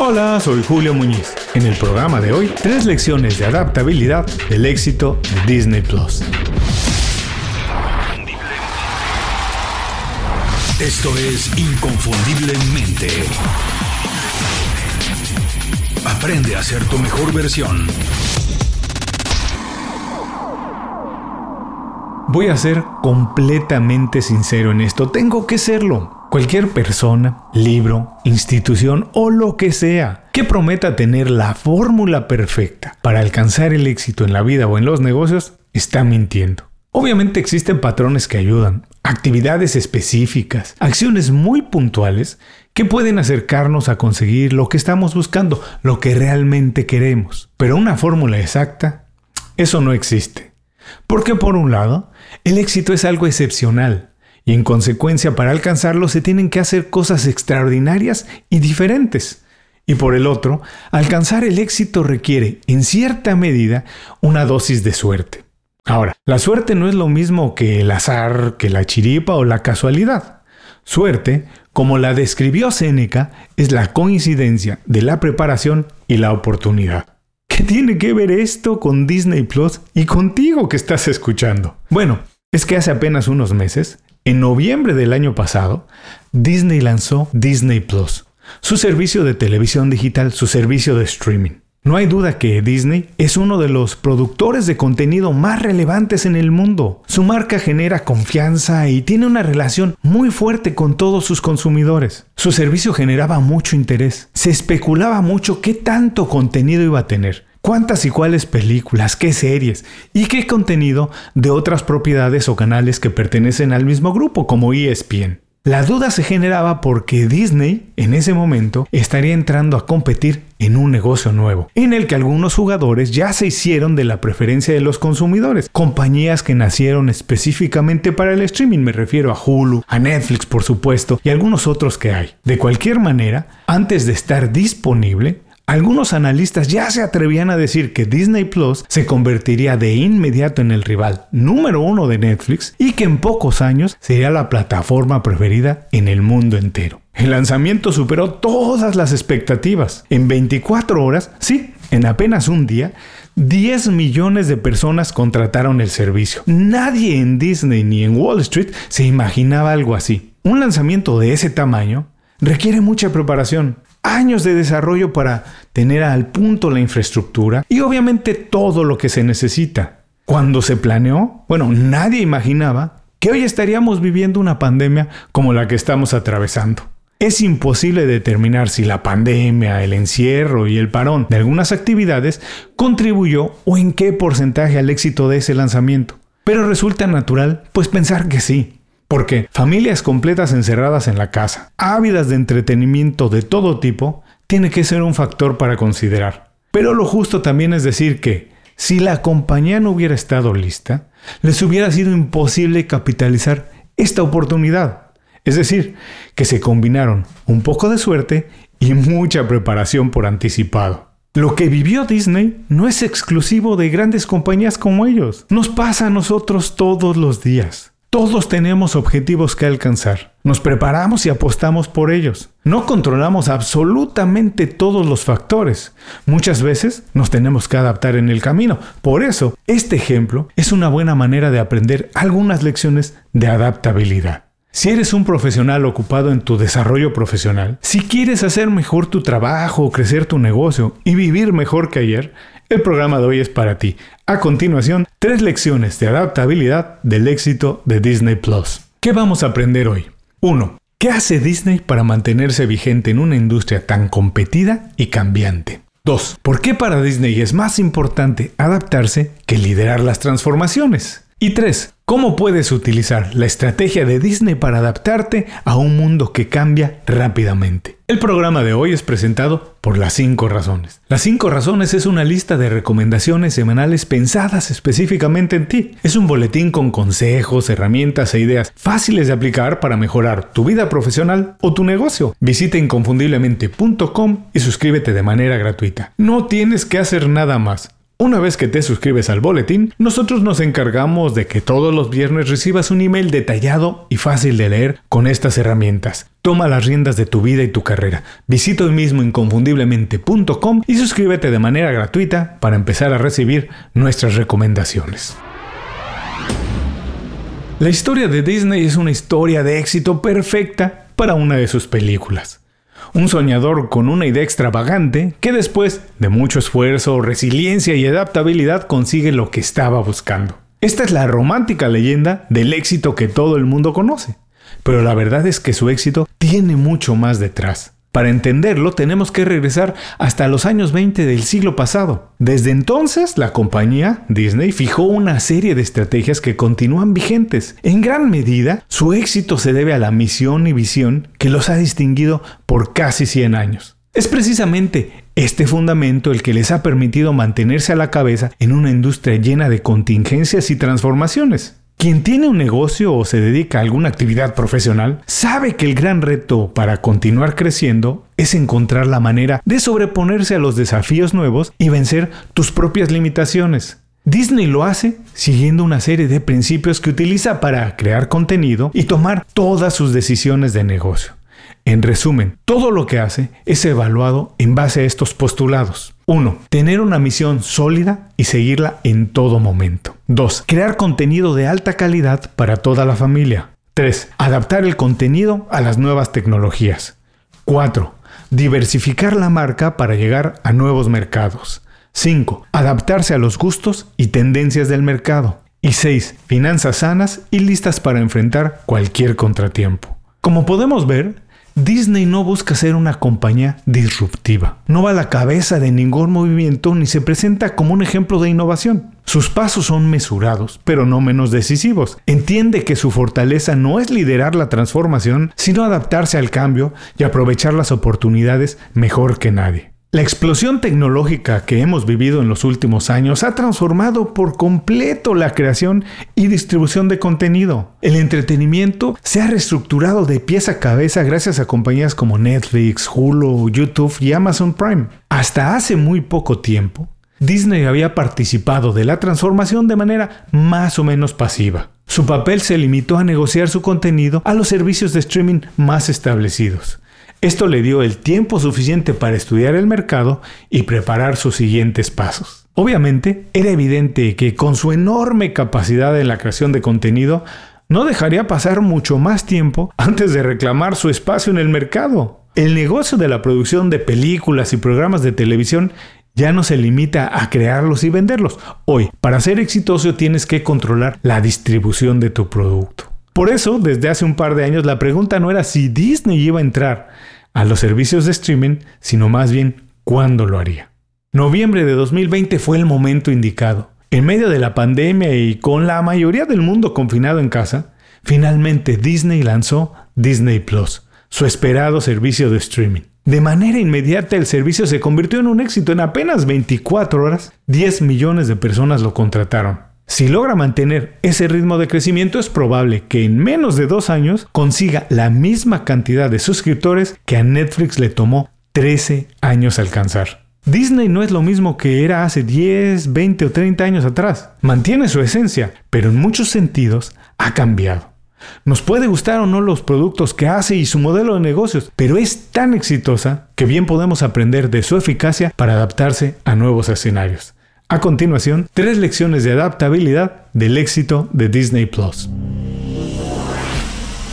Hola, soy Julio Muñiz. En el programa de hoy, tres lecciones de adaptabilidad del éxito de Disney Plus. Esto es Inconfundiblemente. Aprende a ser tu mejor versión. Voy a ser completamente sincero en esto. Tengo que serlo. Cualquier persona, libro, institución o lo que sea que prometa tener la fórmula perfecta para alcanzar el éxito en la vida o en los negocios está mintiendo. Obviamente existen patrones que ayudan, actividades específicas, acciones muy puntuales que pueden acercarnos a conseguir lo que estamos buscando, lo que realmente queremos. Pero una fórmula exacta, eso no existe. Porque por un lado, el éxito es algo excepcional, y en consecuencia para alcanzarlo se tienen que hacer cosas extraordinarias y diferentes. Y por el otro, alcanzar el éxito requiere, en cierta medida, una dosis de suerte. Ahora, la suerte no es lo mismo que el azar, que la chiripa o la casualidad. Suerte, como la describió Séneca, es la coincidencia de la preparación y la oportunidad. ¿Qué tiene que ver esto con Disney Plus y contigo que estás escuchando? Bueno, es que hace apenas unos meses en noviembre del año pasado, Disney lanzó Disney Plus, su servicio de televisión digital, su servicio de streaming. No hay duda que Disney es uno de los productores de contenido más relevantes en el mundo. Su marca genera confianza y tiene una relación muy fuerte con todos sus consumidores. Su servicio generaba mucho interés. Se especulaba mucho qué tanto contenido iba a tener cuántas y cuáles películas, qué series y qué contenido de otras propiedades o canales que pertenecen al mismo grupo como ESPN. La duda se generaba porque Disney en ese momento estaría entrando a competir en un negocio nuevo, en el que algunos jugadores ya se hicieron de la preferencia de los consumidores, compañías que nacieron específicamente para el streaming, me refiero a Hulu, a Netflix por supuesto, y algunos otros que hay. De cualquier manera, antes de estar disponible, algunos analistas ya se atrevían a decir que Disney Plus se convertiría de inmediato en el rival número uno de Netflix y que en pocos años sería la plataforma preferida en el mundo entero. El lanzamiento superó todas las expectativas. En 24 horas, sí, en apenas un día, 10 millones de personas contrataron el servicio. Nadie en Disney ni en Wall Street se imaginaba algo así. Un lanzamiento de ese tamaño requiere mucha preparación, años de desarrollo para tener al punto la infraestructura y obviamente todo lo que se necesita. Cuando se planeó, bueno, nadie imaginaba que hoy estaríamos viviendo una pandemia como la que estamos atravesando. Es imposible determinar si la pandemia, el encierro y el parón de algunas actividades contribuyó o en qué porcentaje al éxito de ese lanzamiento. Pero resulta natural pues pensar que sí. Porque familias completas encerradas en la casa, ávidas de entretenimiento de todo tipo, tiene que ser un factor para considerar. Pero lo justo también es decir que, si la compañía no hubiera estado lista, les hubiera sido imposible capitalizar esta oportunidad. Es decir, que se combinaron un poco de suerte y mucha preparación por anticipado. Lo que vivió Disney no es exclusivo de grandes compañías como ellos. Nos pasa a nosotros todos los días. Todos tenemos objetivos que alcanzar. Nos preparamos y apostamos por ellos. No controlamos absolutamente todos los factores. Muchas veces nos tenemos que adaptar en el camino. Por eso, este ejemplo es una buena manera de aprender algunas lecciones de adaptabilidad. Si eres un profesional ocupado en tu desarrollo profesional, si quieres hacer mejor tu trabajo, crecer tu negocio y vivir mejor que ayer, el programa de hoy es para ti. A continuación, tres lecciones de adaptabilidad del éxito de Disney Plus. ¿Qué vamos a aprender hoy? 1. ¿Qué hace Disney para mantenerse vigente en una industria tan competida y cambiante? 2. ¿Por qué para Disney es más importante adaptarse que liderar las transformaciones? Y 3. ¿Cómo puedes utilizar la estrategia de Disney para adaptarte a un mundo que cambia rápidamente? El programa de hoy es presentado por Las 5 Razones. Las 5 Razones es una lista de recomendaciones semanales pensadas específicamente en ti. Es un boletín con consejos, herramientas e ideas fáciles de aplicar para mejorar tu vida profesional o tu negocio. Visita inconfundiblemente.com y suscríbete de manera gratuita. No tienes que hacer nada más. Una vez que te suscribes al boletín, nosotros nos encargamos de que todos los viernes recibas un email detallado y fácil de leer con estas herramientas Toma las riendas de tu vida y tu carrera. Visita hoy mismo inconfundiblemente.com y suscríbete de manera gratuita para empezar a recibir nuestras recomendaciones. La historia de Disney es una historia de éxito perfecta para una de sus películas. Un soñador con una idea extravagante que después de mucho esfuerzo, resiliencia y adaptabilidad consigue lo que estaba buscando. Esta es la romántica leyenda del éxito que todo el mundo conoce. Pero la verdad es que su éxito tiene mucho más detrás. Para entenderlo tenemos que regresar hasta los años 20 del siglo pasado. Desde entonces, la compañía Disney fijó una serie de estrategias que continúan vigentes. En gran medida, su éxito se debe a la misión y visión que los ha distinguido por casi 100 años. Es precisamente este fundamento el que les ha permitido mantenerse a la cabeza en una industria llena de contingencias y transformaciones. Quien tiene un negocio o se dedica a alguna actividad profesional sabe que el gran reto para continuar creciendo es encontrar la manera de sobreponerse a los desafíos nuevos y vencer tus propias limitaciones. Disney lo hace siguiendo una serie de principios que utiliza para crear contenido y tomar todas sus decisiones de negocio. En resumen, todo lo que hace es evaluado en base a estos postulados. 1. Tener una misión sólida y seguirla en todo momento. 2. Crear contenido de alta calidad para toda la familia. 3. Adaptar el contenido a las nuevas tecnologías. 4. Diversificar la marca para llegar a nuevos mercados. 5. Adaptarse a los gustos y tendencias del mercado. Y 6. Finanzas sanas y listas para enfrentar cualquier contratiempo. Como podemos ver, Disney no busca ser una compañía disruptiva. No va a la cabeza de ningún movimiento ni se presenta como un ejemplo de innovación. Sus pasos son mesurados, pero no menos decisivos. Entiende que su fortaleza no es liderar la transformación, sino adaptarse al cambio y aprovechar las oportunidades mejor que nadie. La explosión tecnológica que hemos vivido en los últimos años ha transformado por completo la creación y distribución de contenido. El entretenimiento se ha reestructurado de pies a cabeza gracias a compañías como Netflix, Hulu, YouTube y Amazon Prime. Hasta hace muy poco tiempo, Disney había participado de la transformación de manera más o menos pasiva. Su papel se limitó a negociar su contenido a los servicios de streaming más establecidos esto le dio el tiempo suficiente para estudiar el mercado y preparar sus siguientes pasos. Obviamente, era evidente que con su enorme capacidad en la creación de contenido, no dejaría pasar mucho más tiempo antes de reclamar su espacio en el mercado. El negocio de la producción de películas y programas de televisión ya no se limita a crearlos y venderlos. Hoy, para ser exitoso tienes que controlar la distribución de tu producto. Por eso, desde hace un par de años, la pregunta no era si Disney iba a entrar a los servicios de streaming, sino más bien cuándo lo haría. Noviembre de 2020 fue el momento indicado. En medio de la pandemia y con la mayoría del mundo confinado en casa, finalmente Disney lanzó Disney Plus, su esperado servicio de streaming. De manera inmediata el servicio se convirtió en un éxito. En apenas 24 horas, 10 millones de personas lo contrataron. Si logra mantener ese ritmo de crecimiento, es probable que en menos de dos años consiga la misma cantidad de suscriptores que a Netflix le tomó 13 años alcanzar. Disney no es lo mismo que era hace 10, 20 o 30 años atrás. Mantiene su esencia, pero en muchos sentidos ha cambiado. Nos puede gustar o no los productos que hace y su modelo de negocios, pero es tan exitosa que bien podemos aprender de su eficacia para adaptarse a nuevos escenarios. A continuación, tres lecciones de adaptabilidad del éxito de Disney Plus.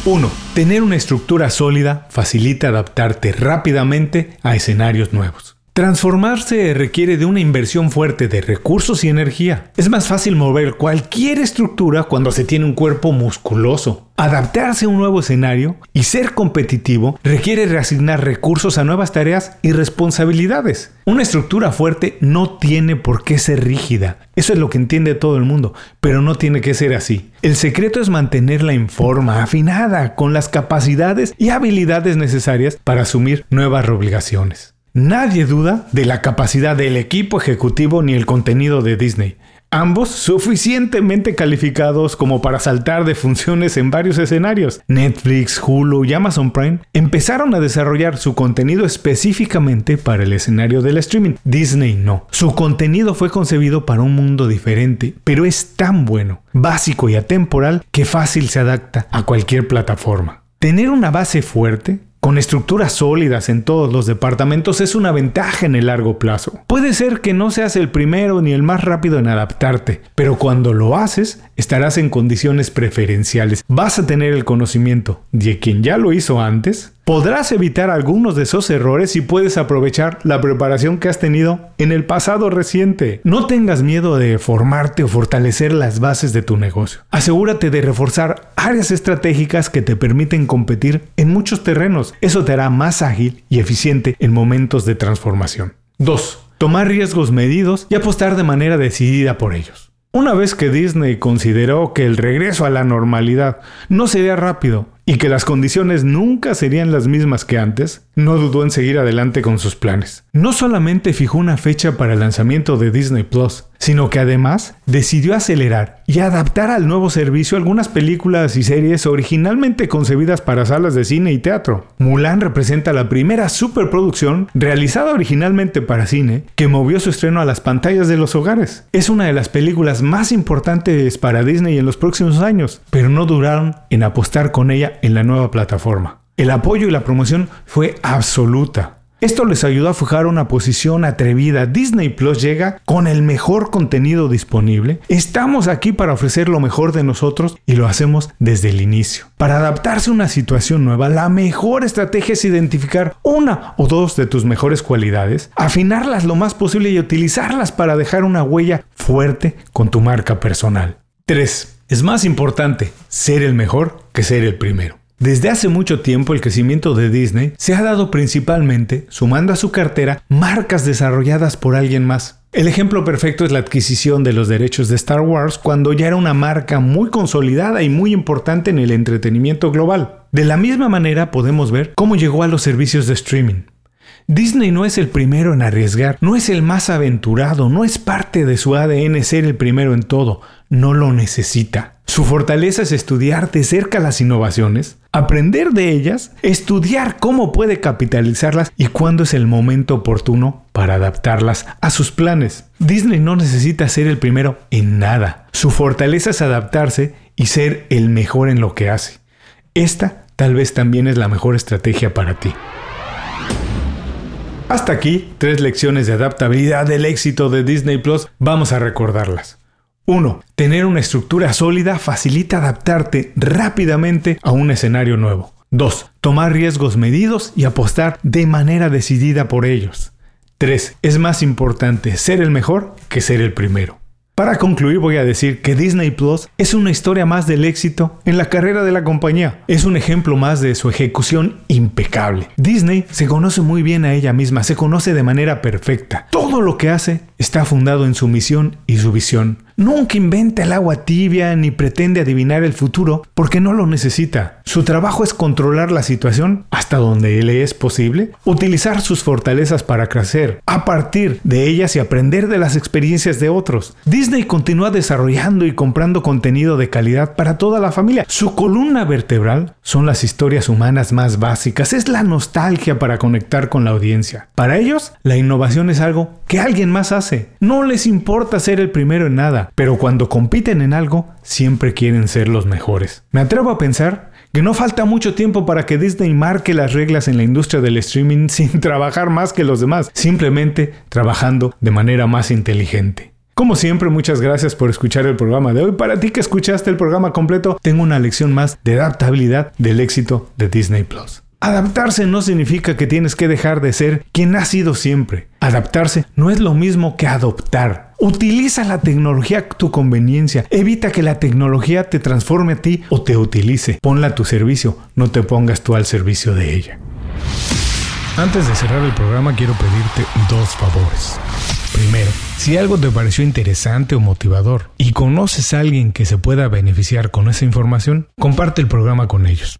1. Tener una estructura sólida facilita adaptarte rápidamente a escenarios nuevos. Transformarse requiere de una inversión fuerte de recursos y energía. Es más fácil mover cualquier estructura cuando se tiene un cuerpo musculoso. Adaptarse a un nuevo escenario y ser competitivo requiere reasignar recursos a nuevas tareas y responsabilidades. Una estructura fuerte no tiene por qué ser rígida. Eso es lo que entiende todo el mundo, pero no tiene que ser así. El secreto es mantenerla en forma, afinada, con las capacidades y habilidades necesarias para asumir nuevas obligaciones. Nadie duda de la capacidad del equipo ejecutivo ni el contenido de Disney. Ambos suficientemente calificados como para saltar de funciones en varios escenarios. Netflix, Hulu y Amazon Prime empezaron a desarrollar su contenido específicamente para el escenario del streaming. Disney no. Su contenido fue concebido para un mundo diferente, pero es tan bueno, básico y atemporal que fácil se adapta a cualquier plataforma. Tener una base fuerte con estructuras sólidas en todos los departamentos es una ventaja en el largo plazo. Puede ser que no seas el primero ni el más rápido en adaptarte, pero cuando lo haces estarás en condiciones preferenciales. Vas a tener el conocimiento de quien ya lo hizo antes Podrás evitar algunos de esos errores y puedes aprovechar la preparación que has tenido en el pasado reciente. No tengas miedo de formarte o fortalecer las bases de tu negocio. Asegúrate de reforzar áreas estratégicas que te permiten competir en muchos terrenos. Eso te hará más ágil y eficiente en momentos de transformación. 2. Tomar riesgos medidos y apostar de manera decidida por ellos. Una vez que Disney consideró que el regreso a la normalidad no sería rápido y que las condiciones nunca serían las mismas que antes, no dudó en seguir adelante con sus planes. No solamente fijó una fecha para el lanzamiento de Disney Plus, sino que además decidió acelerar y adaptar al nuevo servicio algunas películas y series originalmente concebidas para salas de cine y teatro. Mulan representa la primera superproducción realizada originalmente para cine que movió su estreno a las pantallas de los hogares. Es una de las películas más importantes para Disney en los próximos años, pero no duraron en apostar con ella en la nueva plataforma. El apoyo y la promoción fue absoluta. Esto les ayudó a fijar una posición atrevida. Disney Plus llega con el mejor contenido disponible. Estamos aquí para ofrecer lo mejor de nosotros y lo hacemos desde el inicio. Para adaptarse a una situación nueva, la mejor estrategia es identificar una o dos de tus mejores cualidades, afinarlas lo más posible y utilizarlas para dejar una huella fuerte con tu marca personal. 3. Es más importante ser el mejor que ser el primero. Desde hace mucho tiempo el crecimiento de Disney se ha dado principalmente sumando a su cartera marcas desarrolladas por alguien más. El ejemplo perfecto es la adquisición de los derechos de Star Wars cuando ya era una marca muy consolidada y muy importante en el entretenimiento global. De la misma manera podemos ver cómo llegó a los servicios de streaming. Disney no es el primero en arriesgar, no es el más aventurado, no es parte de su ADN ser el primero en todo, no lo necesita. Su fortaleza es estudiar de cerca las innovaciones, aprender de ellas, estudiar cómo puede capitalizarlas y cuándo es el momento oportuno para adaptarlas a sus planes. Disney no necesita ser el primero en nada. Su fortaleza es adaptarse y ser el mejor en lo que hace. Esta tal vez también es la mejor estrategia para ti. Hasta aquí, tres lecciones de adaptabilidad del éxito de Disney Plus. Vamos a recordarlas. 1. Tener una estructura sólida facilita adaptarte rápidamente a un escenario nuevo. 2. Tomar riesgos medidos y apostar de manera decidida por ellos. 3. Es más importante ser el mejor que ser el primero. Para concluir voy a decir que Disney Plus es una historia más del éxito en la carrera de la compañía. Es un ejemplo más de su ejecución impecable. Disney se conoce muy bien a ella misma, se conoce de manera perfecta. Todo lo que hace está fundado en su misión y su visión. Nunca inventa el agua tibia ni pretende adivinar el futuro porque no lo necesita. Su trabajo es controlar la situación hasta donde le es posible, utilizar sus fortalezas para crecer, a partir de ellas y aprender de las experiencias de otros. Disney continúa desarrollando y comprando contenido de calidad para toda la familia. Su columna vertebral son las historias humanas más básicas, es la nostalgia para conectar con la audiencia. Para ellos, la innovación es algo que alguien más hace. No les importa ser el primero en nada pero cuando compiten en algo, siempre quieren ser los mejores. Me atrevo a pensar que no falta mucho tiempo para que Disney marque las reglas en la industria del streaming sin trabajar más que los demás, simplemente trabajando de manera más inteligente. Como siempre, muchas gracias por escuchar el programa de hoy. Para ti que escuchaste el programa completo, tengo una lección más de adaptabilidad del éxito de Disney Plus. Adaptarse no significa que tienes que dejar de ser quien has sido siempre. Adaptarse no es lo mismo que adoptar. Utiliza la tecnología a tu conveniencia. Evita que la tecnología te transforme a ti o te utilice. Ponla a tu servicio, no te pongas tú al servicio de ella. Antes de cerrar el programa quiero pedirte dos favores. Primero, si algo te pareció interesante o motivador y conoces a alguien que se pueda beneficiar con esa información, comparte el programa con ellos.